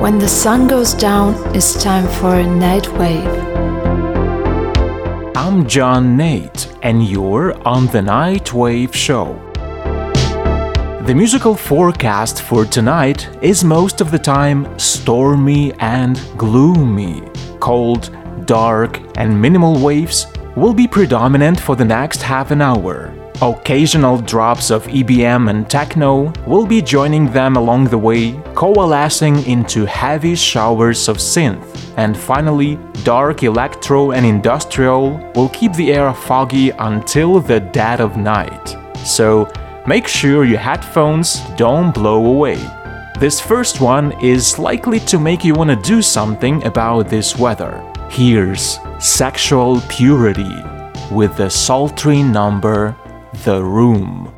When the sun goes down, it's time for a night wave. I'm John Nate, and you're on the Night Wave Show. The musical forecast for tonight is most of the time stormy and gloomy. Cold, dark, and minimal waves will be predominant for the next half an hour. Occasional drops of EBM and techno will be joining them along the way, coalescing into heavy showers of synth. And finally, dark electro and industrial will keep the air foggy until the dead of night. So, make sure your headphones don't blow away. This first one is likely to make you want to do something about this weather. Here's Sexual Purity with the sultry number The Room.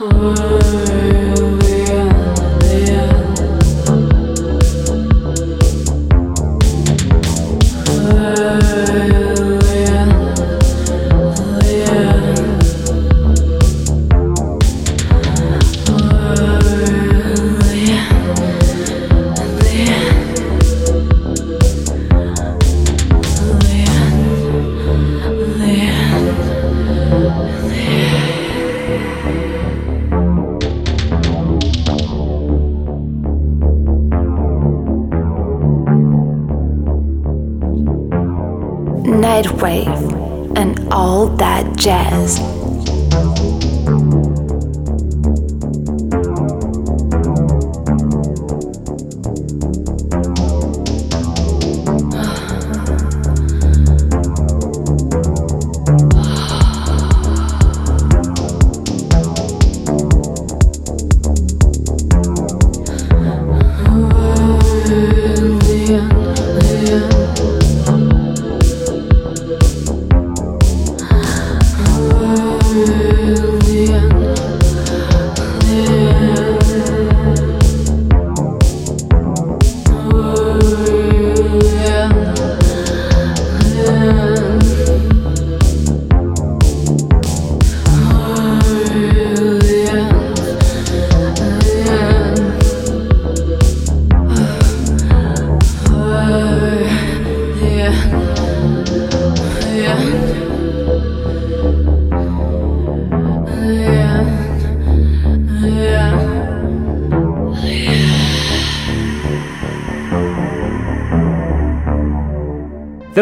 Yeah.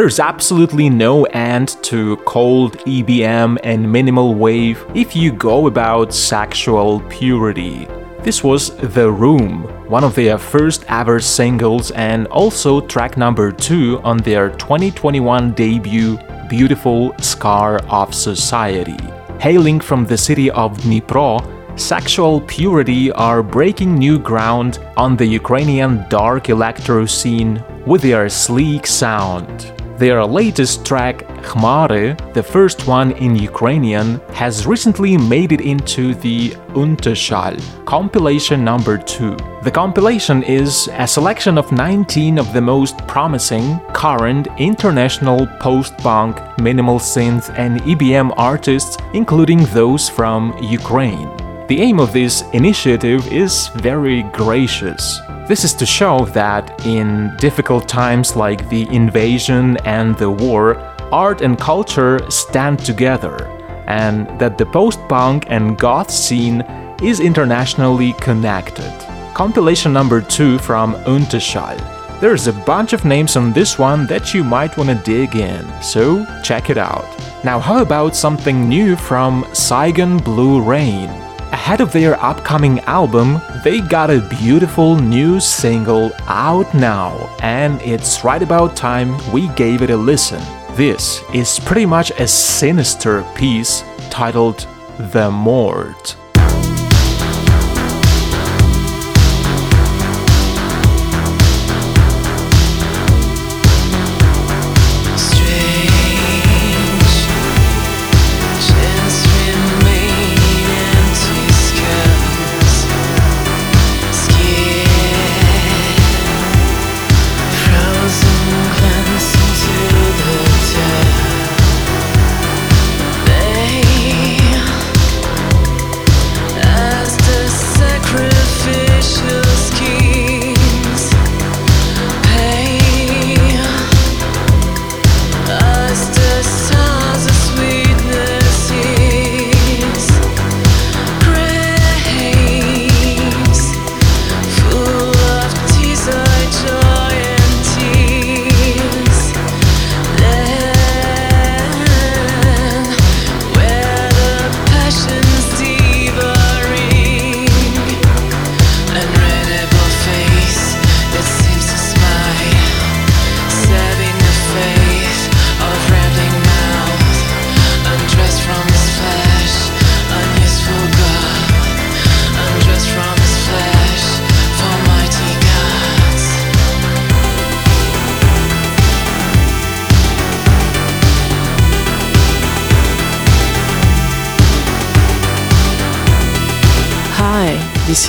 There's absolutely no end to cold EBM and minimal wave if you go about sexual purity. This was The Room, one of their first ever singles and also track number 2 on their 2021 debut Beautiful Scar of Society. Hailing from the city of Dnipro, Sexual Purity are breaking new ground on the Ukrainian dark electro scene with their sleek sound. Their latest track, Khmare, the first one in Ukrainian, has recently made it into the Unterschall compilation number 2. The compilation is a selection of 19 of the most promising, current, international post-punk, minimal synth and EBM artists, including those from Ukraine. The aim of this initiative is very gracious. This is to show that in difficult times like the invasion and the war, art and culture stand together, and that the post punk and goth scene is internationally connected. Compilation number 2 from Unterschall. There's a bunch of names on this one that you might want to dig in, so check it out. Now, how about something new from Saigon Blue Rain? Ahead of their upcoming album, they got a beautiful new single out now, and it's right about time we gave it a listen. This is pretty much a sinister piece titled The Mort.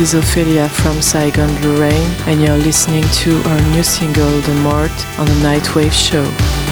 Is Ophelia from Saigon Blue Rain, and you're listening to our new single, The Mort, on the Nightwave Show.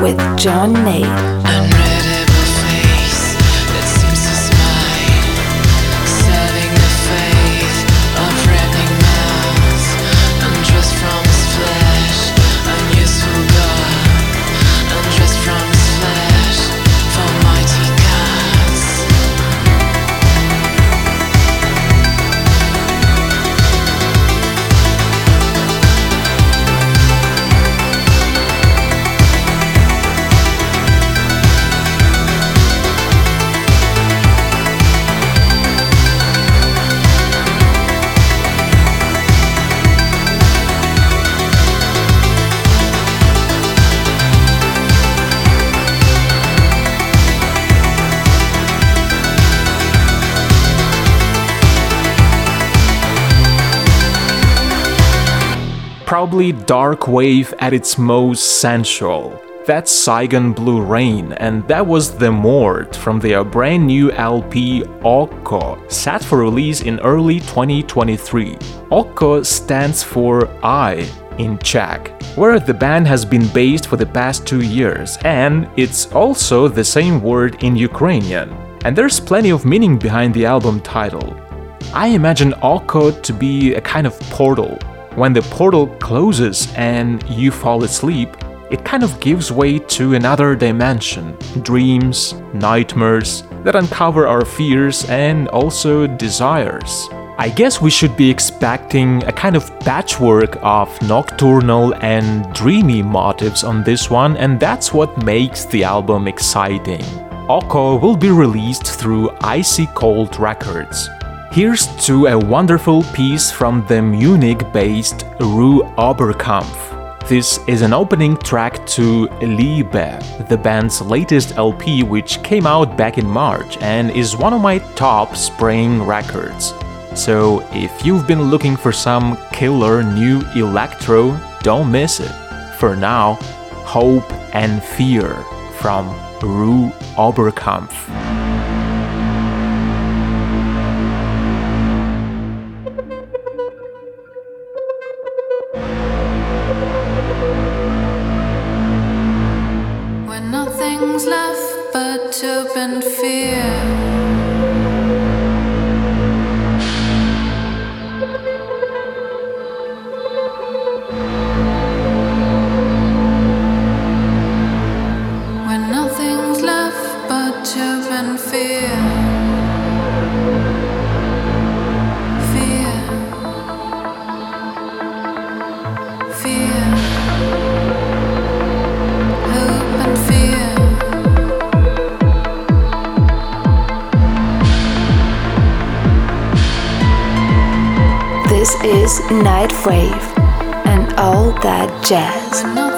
With John Nate. Probably dark wave at its most sensual. That's Saigon Blue Rain, and that was The Mort from their brand new LP Oko, set for release in early 2023. Oko stands for eye in Czech, where the band has been based for the past two years, and it's also the same word in Ukrainian. And there's plenty of meaning behind the album title. I imagine Oko to be a kind of portal. When the portal closes and you fall asleep, it kind of gives way to another dimension dreams, nightmares that uncover our fears and also desires. I guess we should be expecting a kind of patchwork of nocturnal and dreamy motifs on this one, and that's what makes the album exciting. Oko will be released through Icy Cold Records. Here's to a wonderful piece from the Munich based Rue Oberkampf. This is an opening track to Liebe, the band's latest LP, which came out back in March and is one of my top spring records. So, if you've been looking for some killer new electro, don't miss it. For now, Hope and Fear from Rue Oberkampf. Nightwave and all that jazz.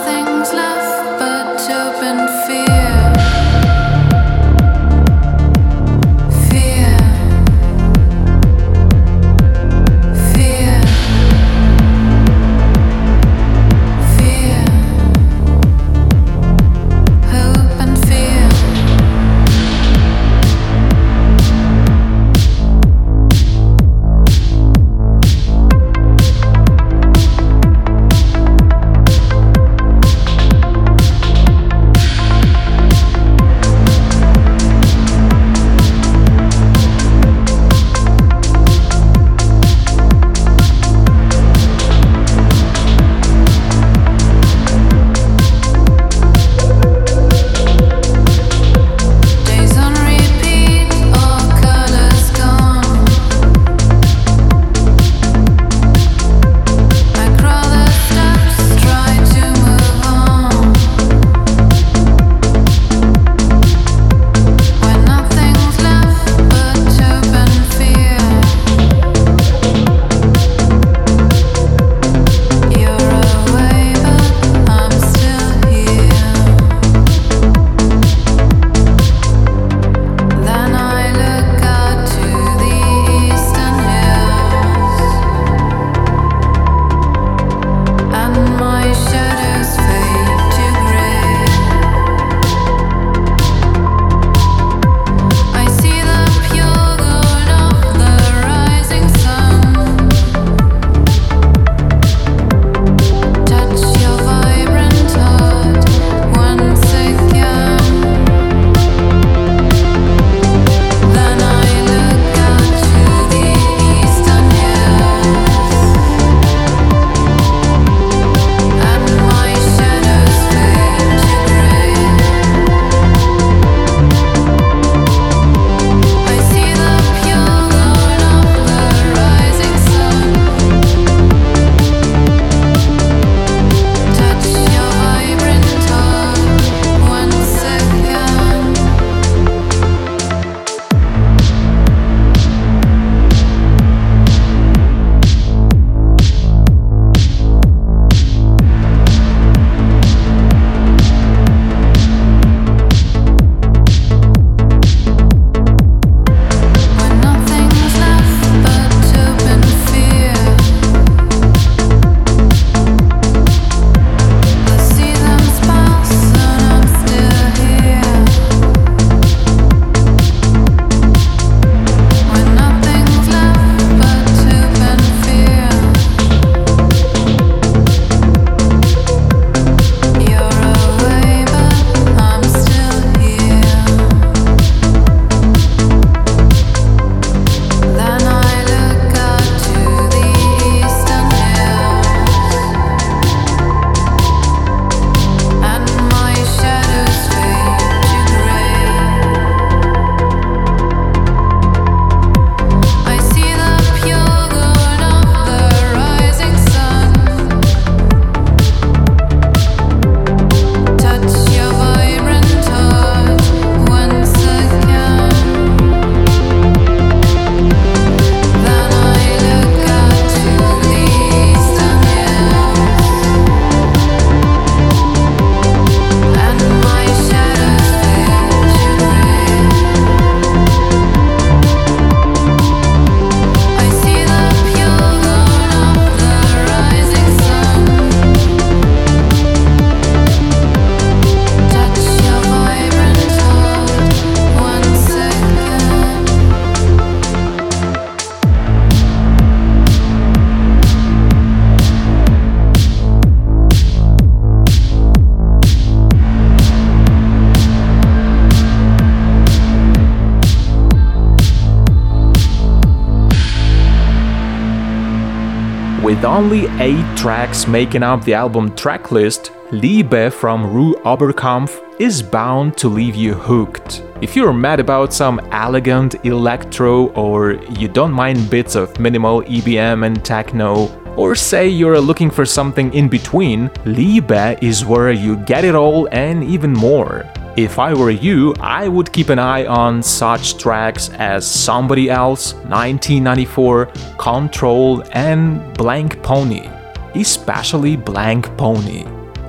With only 8 tracks making up the album tracklist, Liebe from Rue Oberkampf is bound to leave you hooked. If you're mad about some elegant electro or you don't mind bits of minimal EBM and techno, or say you're looking for something in between, Liebe is where you get it all and even more. If I were you, I would keep an eye on such tracks as Somebody Else, 1994, Control, and Blank Pony, especially Blank Pony.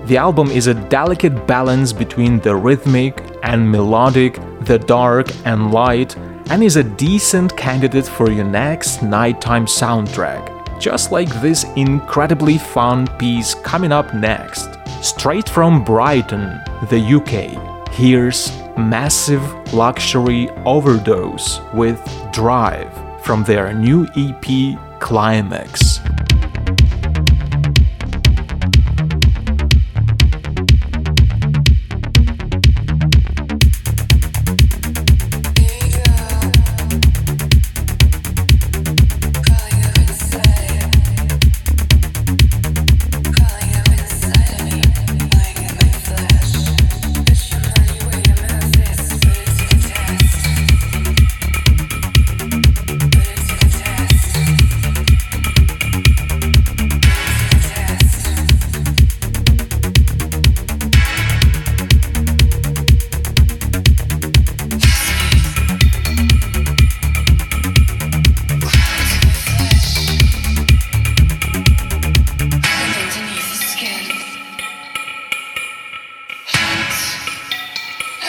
The album is a delicate balance between the rhythmic and melodic, the dark and light, and is a decent candidate for your next nighttime soundtrack just like this incredibly fun piece coming up next. Straight from Brighton, the UK, here's Massive Luxury Overdose with Drive from their new EP Climax.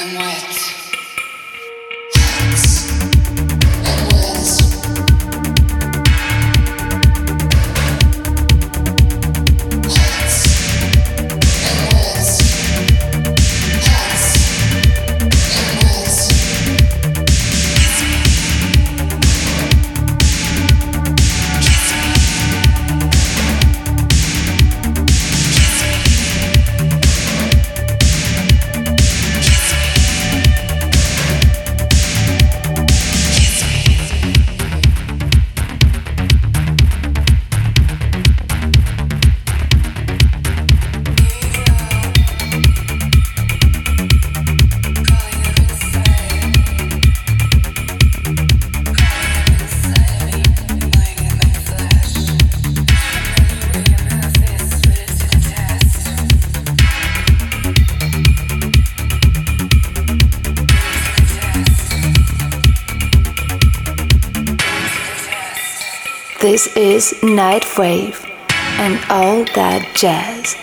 and wet. É? This is Nightwave and all that jazz.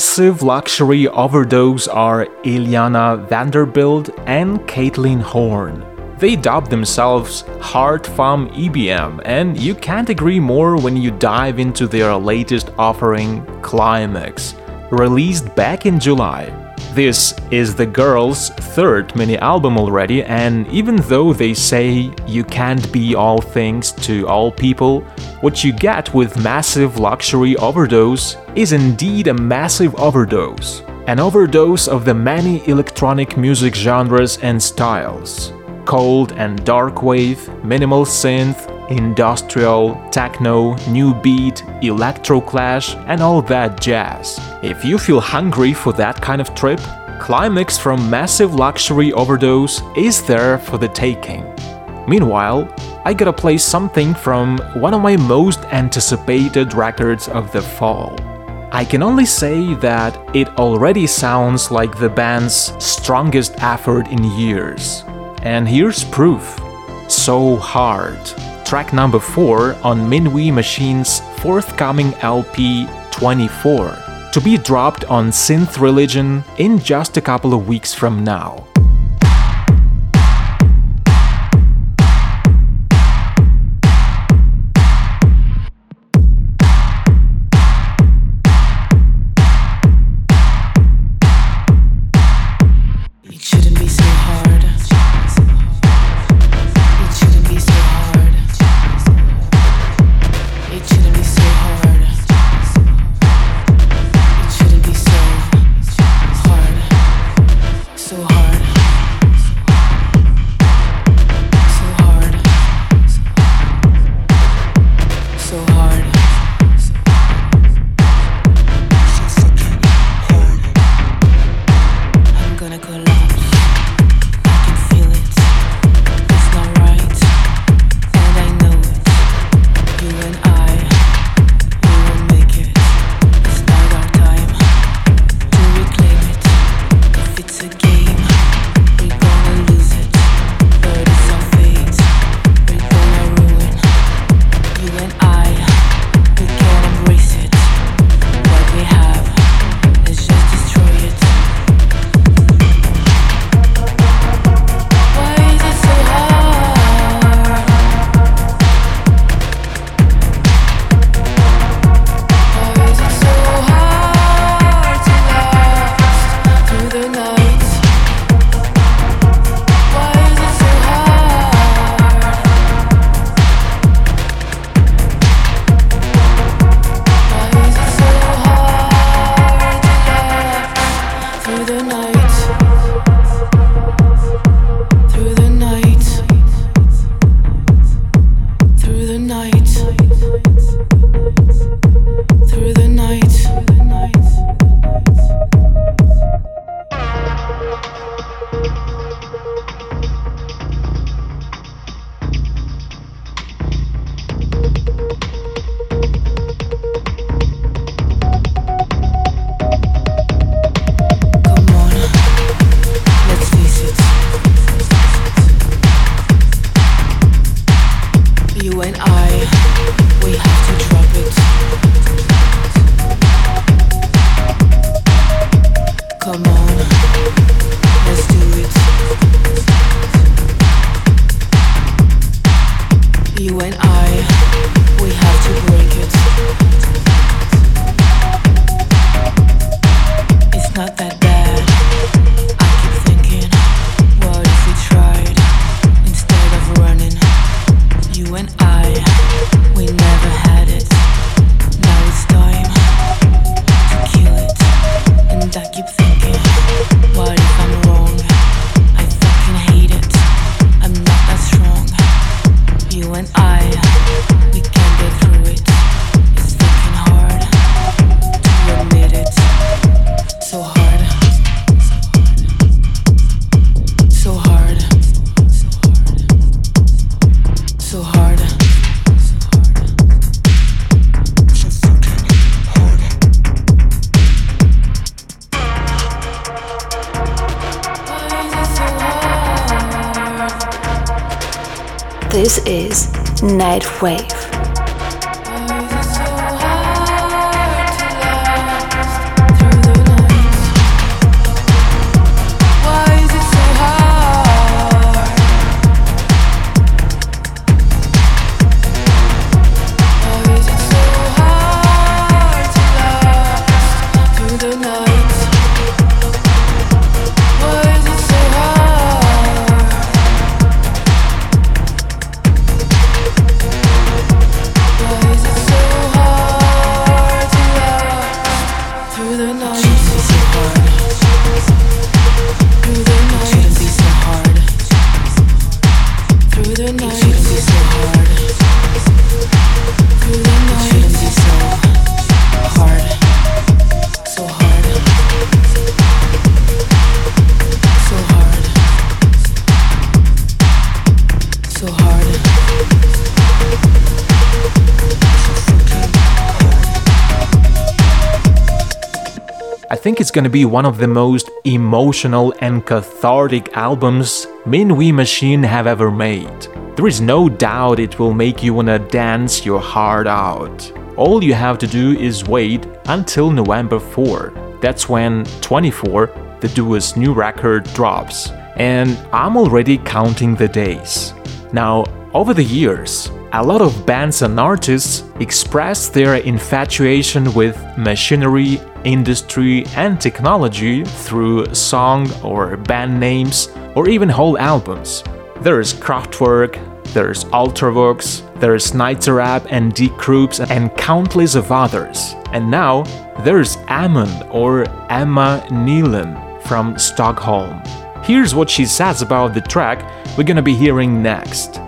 Massive luxury overdose are Iliana Vanderbilt and Caitlin Horn. They dub themselves Hard Fum EBM, and you can't agree more when you dive into their latest offering, Climax, released back in July. This is the girls' third mini album already, and even though they say you can't be all things to all people, what you get with Massive Luxury Overdose is indeed a massive overdose. an overdose of the many electronic music genres and styles cold and dark wave, minimal synth, industrial, techno, new beat, electro clash, and all that jazz. If you feel hungry for that kind of trip, Climax from Massive Luxury Overdose is there for the taking. Meanwhile, I gotta play something from one of my most anticipated records of the fall. I can only say that it already sounds like the band's strongest effort in years. And here's proof So Hard, track number 4 on Minuit Machine's forthcoming LP 24, to be dropped on Synth Religion in just a couple of weeks from now. Wave. Think it's gonna be one of the most emotional and cathartic albums Minuit Machine have ever made. There is no doubt it will make you wanna dance your heart out. All you have to do is wait until November 4. That's when 24, the duo's new record, drops. And I'm already counting the days. Now, over the years, a lot of bands and artists express their infatuation with machinery, industry, and technology through song or band names or even whole albums. There's Kraftwerk, there's Ultravox, there's Nitzer Ebb and Die Krupps and countless of others. And now there's Emmon or Emma Nealon from Stockholm. Here's what she says about the track we're gonna be hearing next.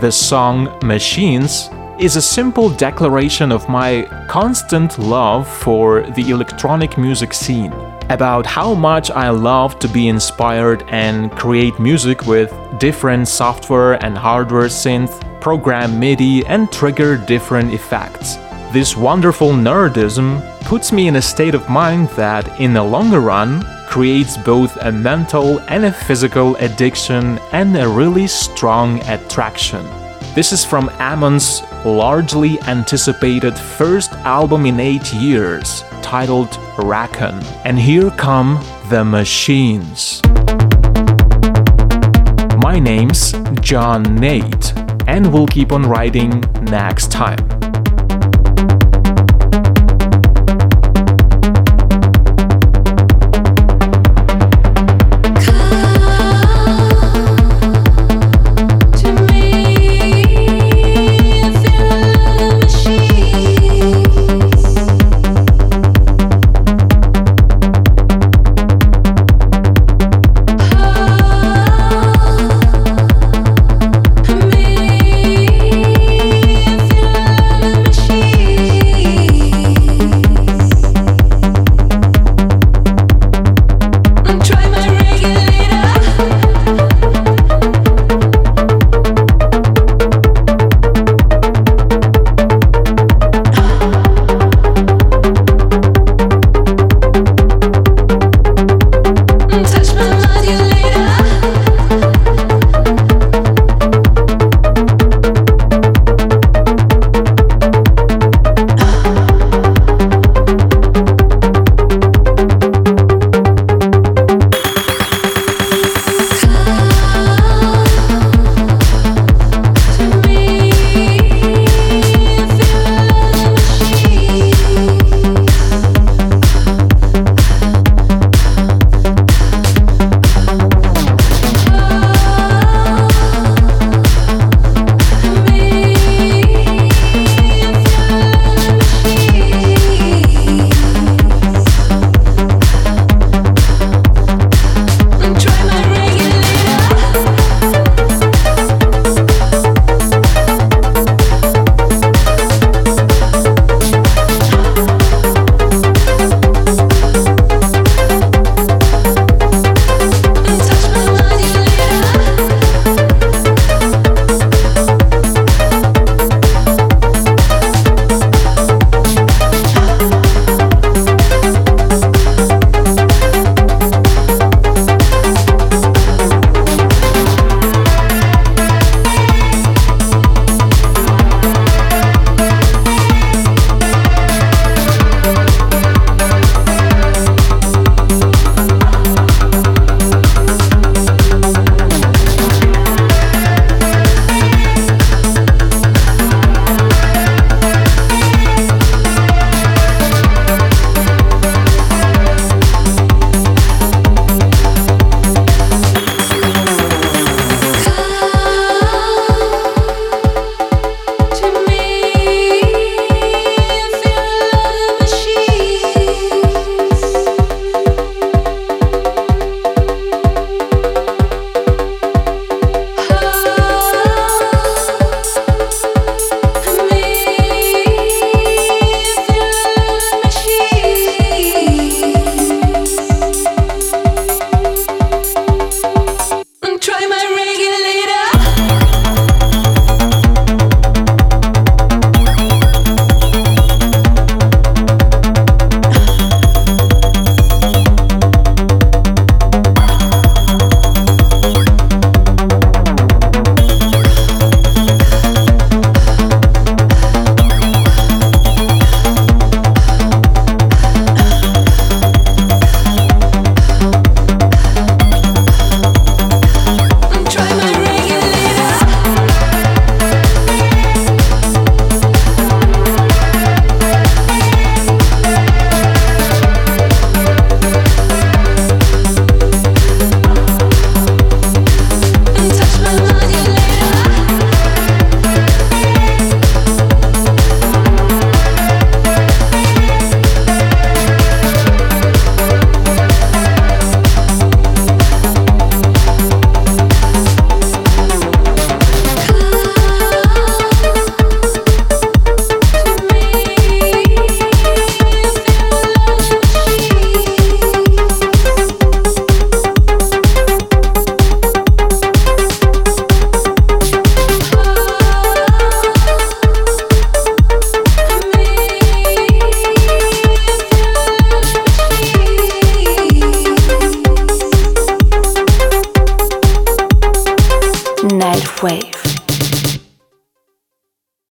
The song Machines is a simple declaration of my constant love for the electronic music scene, about how much I love to be inspired and create music with different software and hardware synth, program MIDI, and trigger different effects. This wonderful nerdism puts me in a state of mind that, in the longer run, creates both a mental and a physical addiction and a really strong attraction. This is from Emmon's largely anticipated first album in eight years, titled Rackham. And here come the machines. My name's John Nate, and we'll keep on writing next time.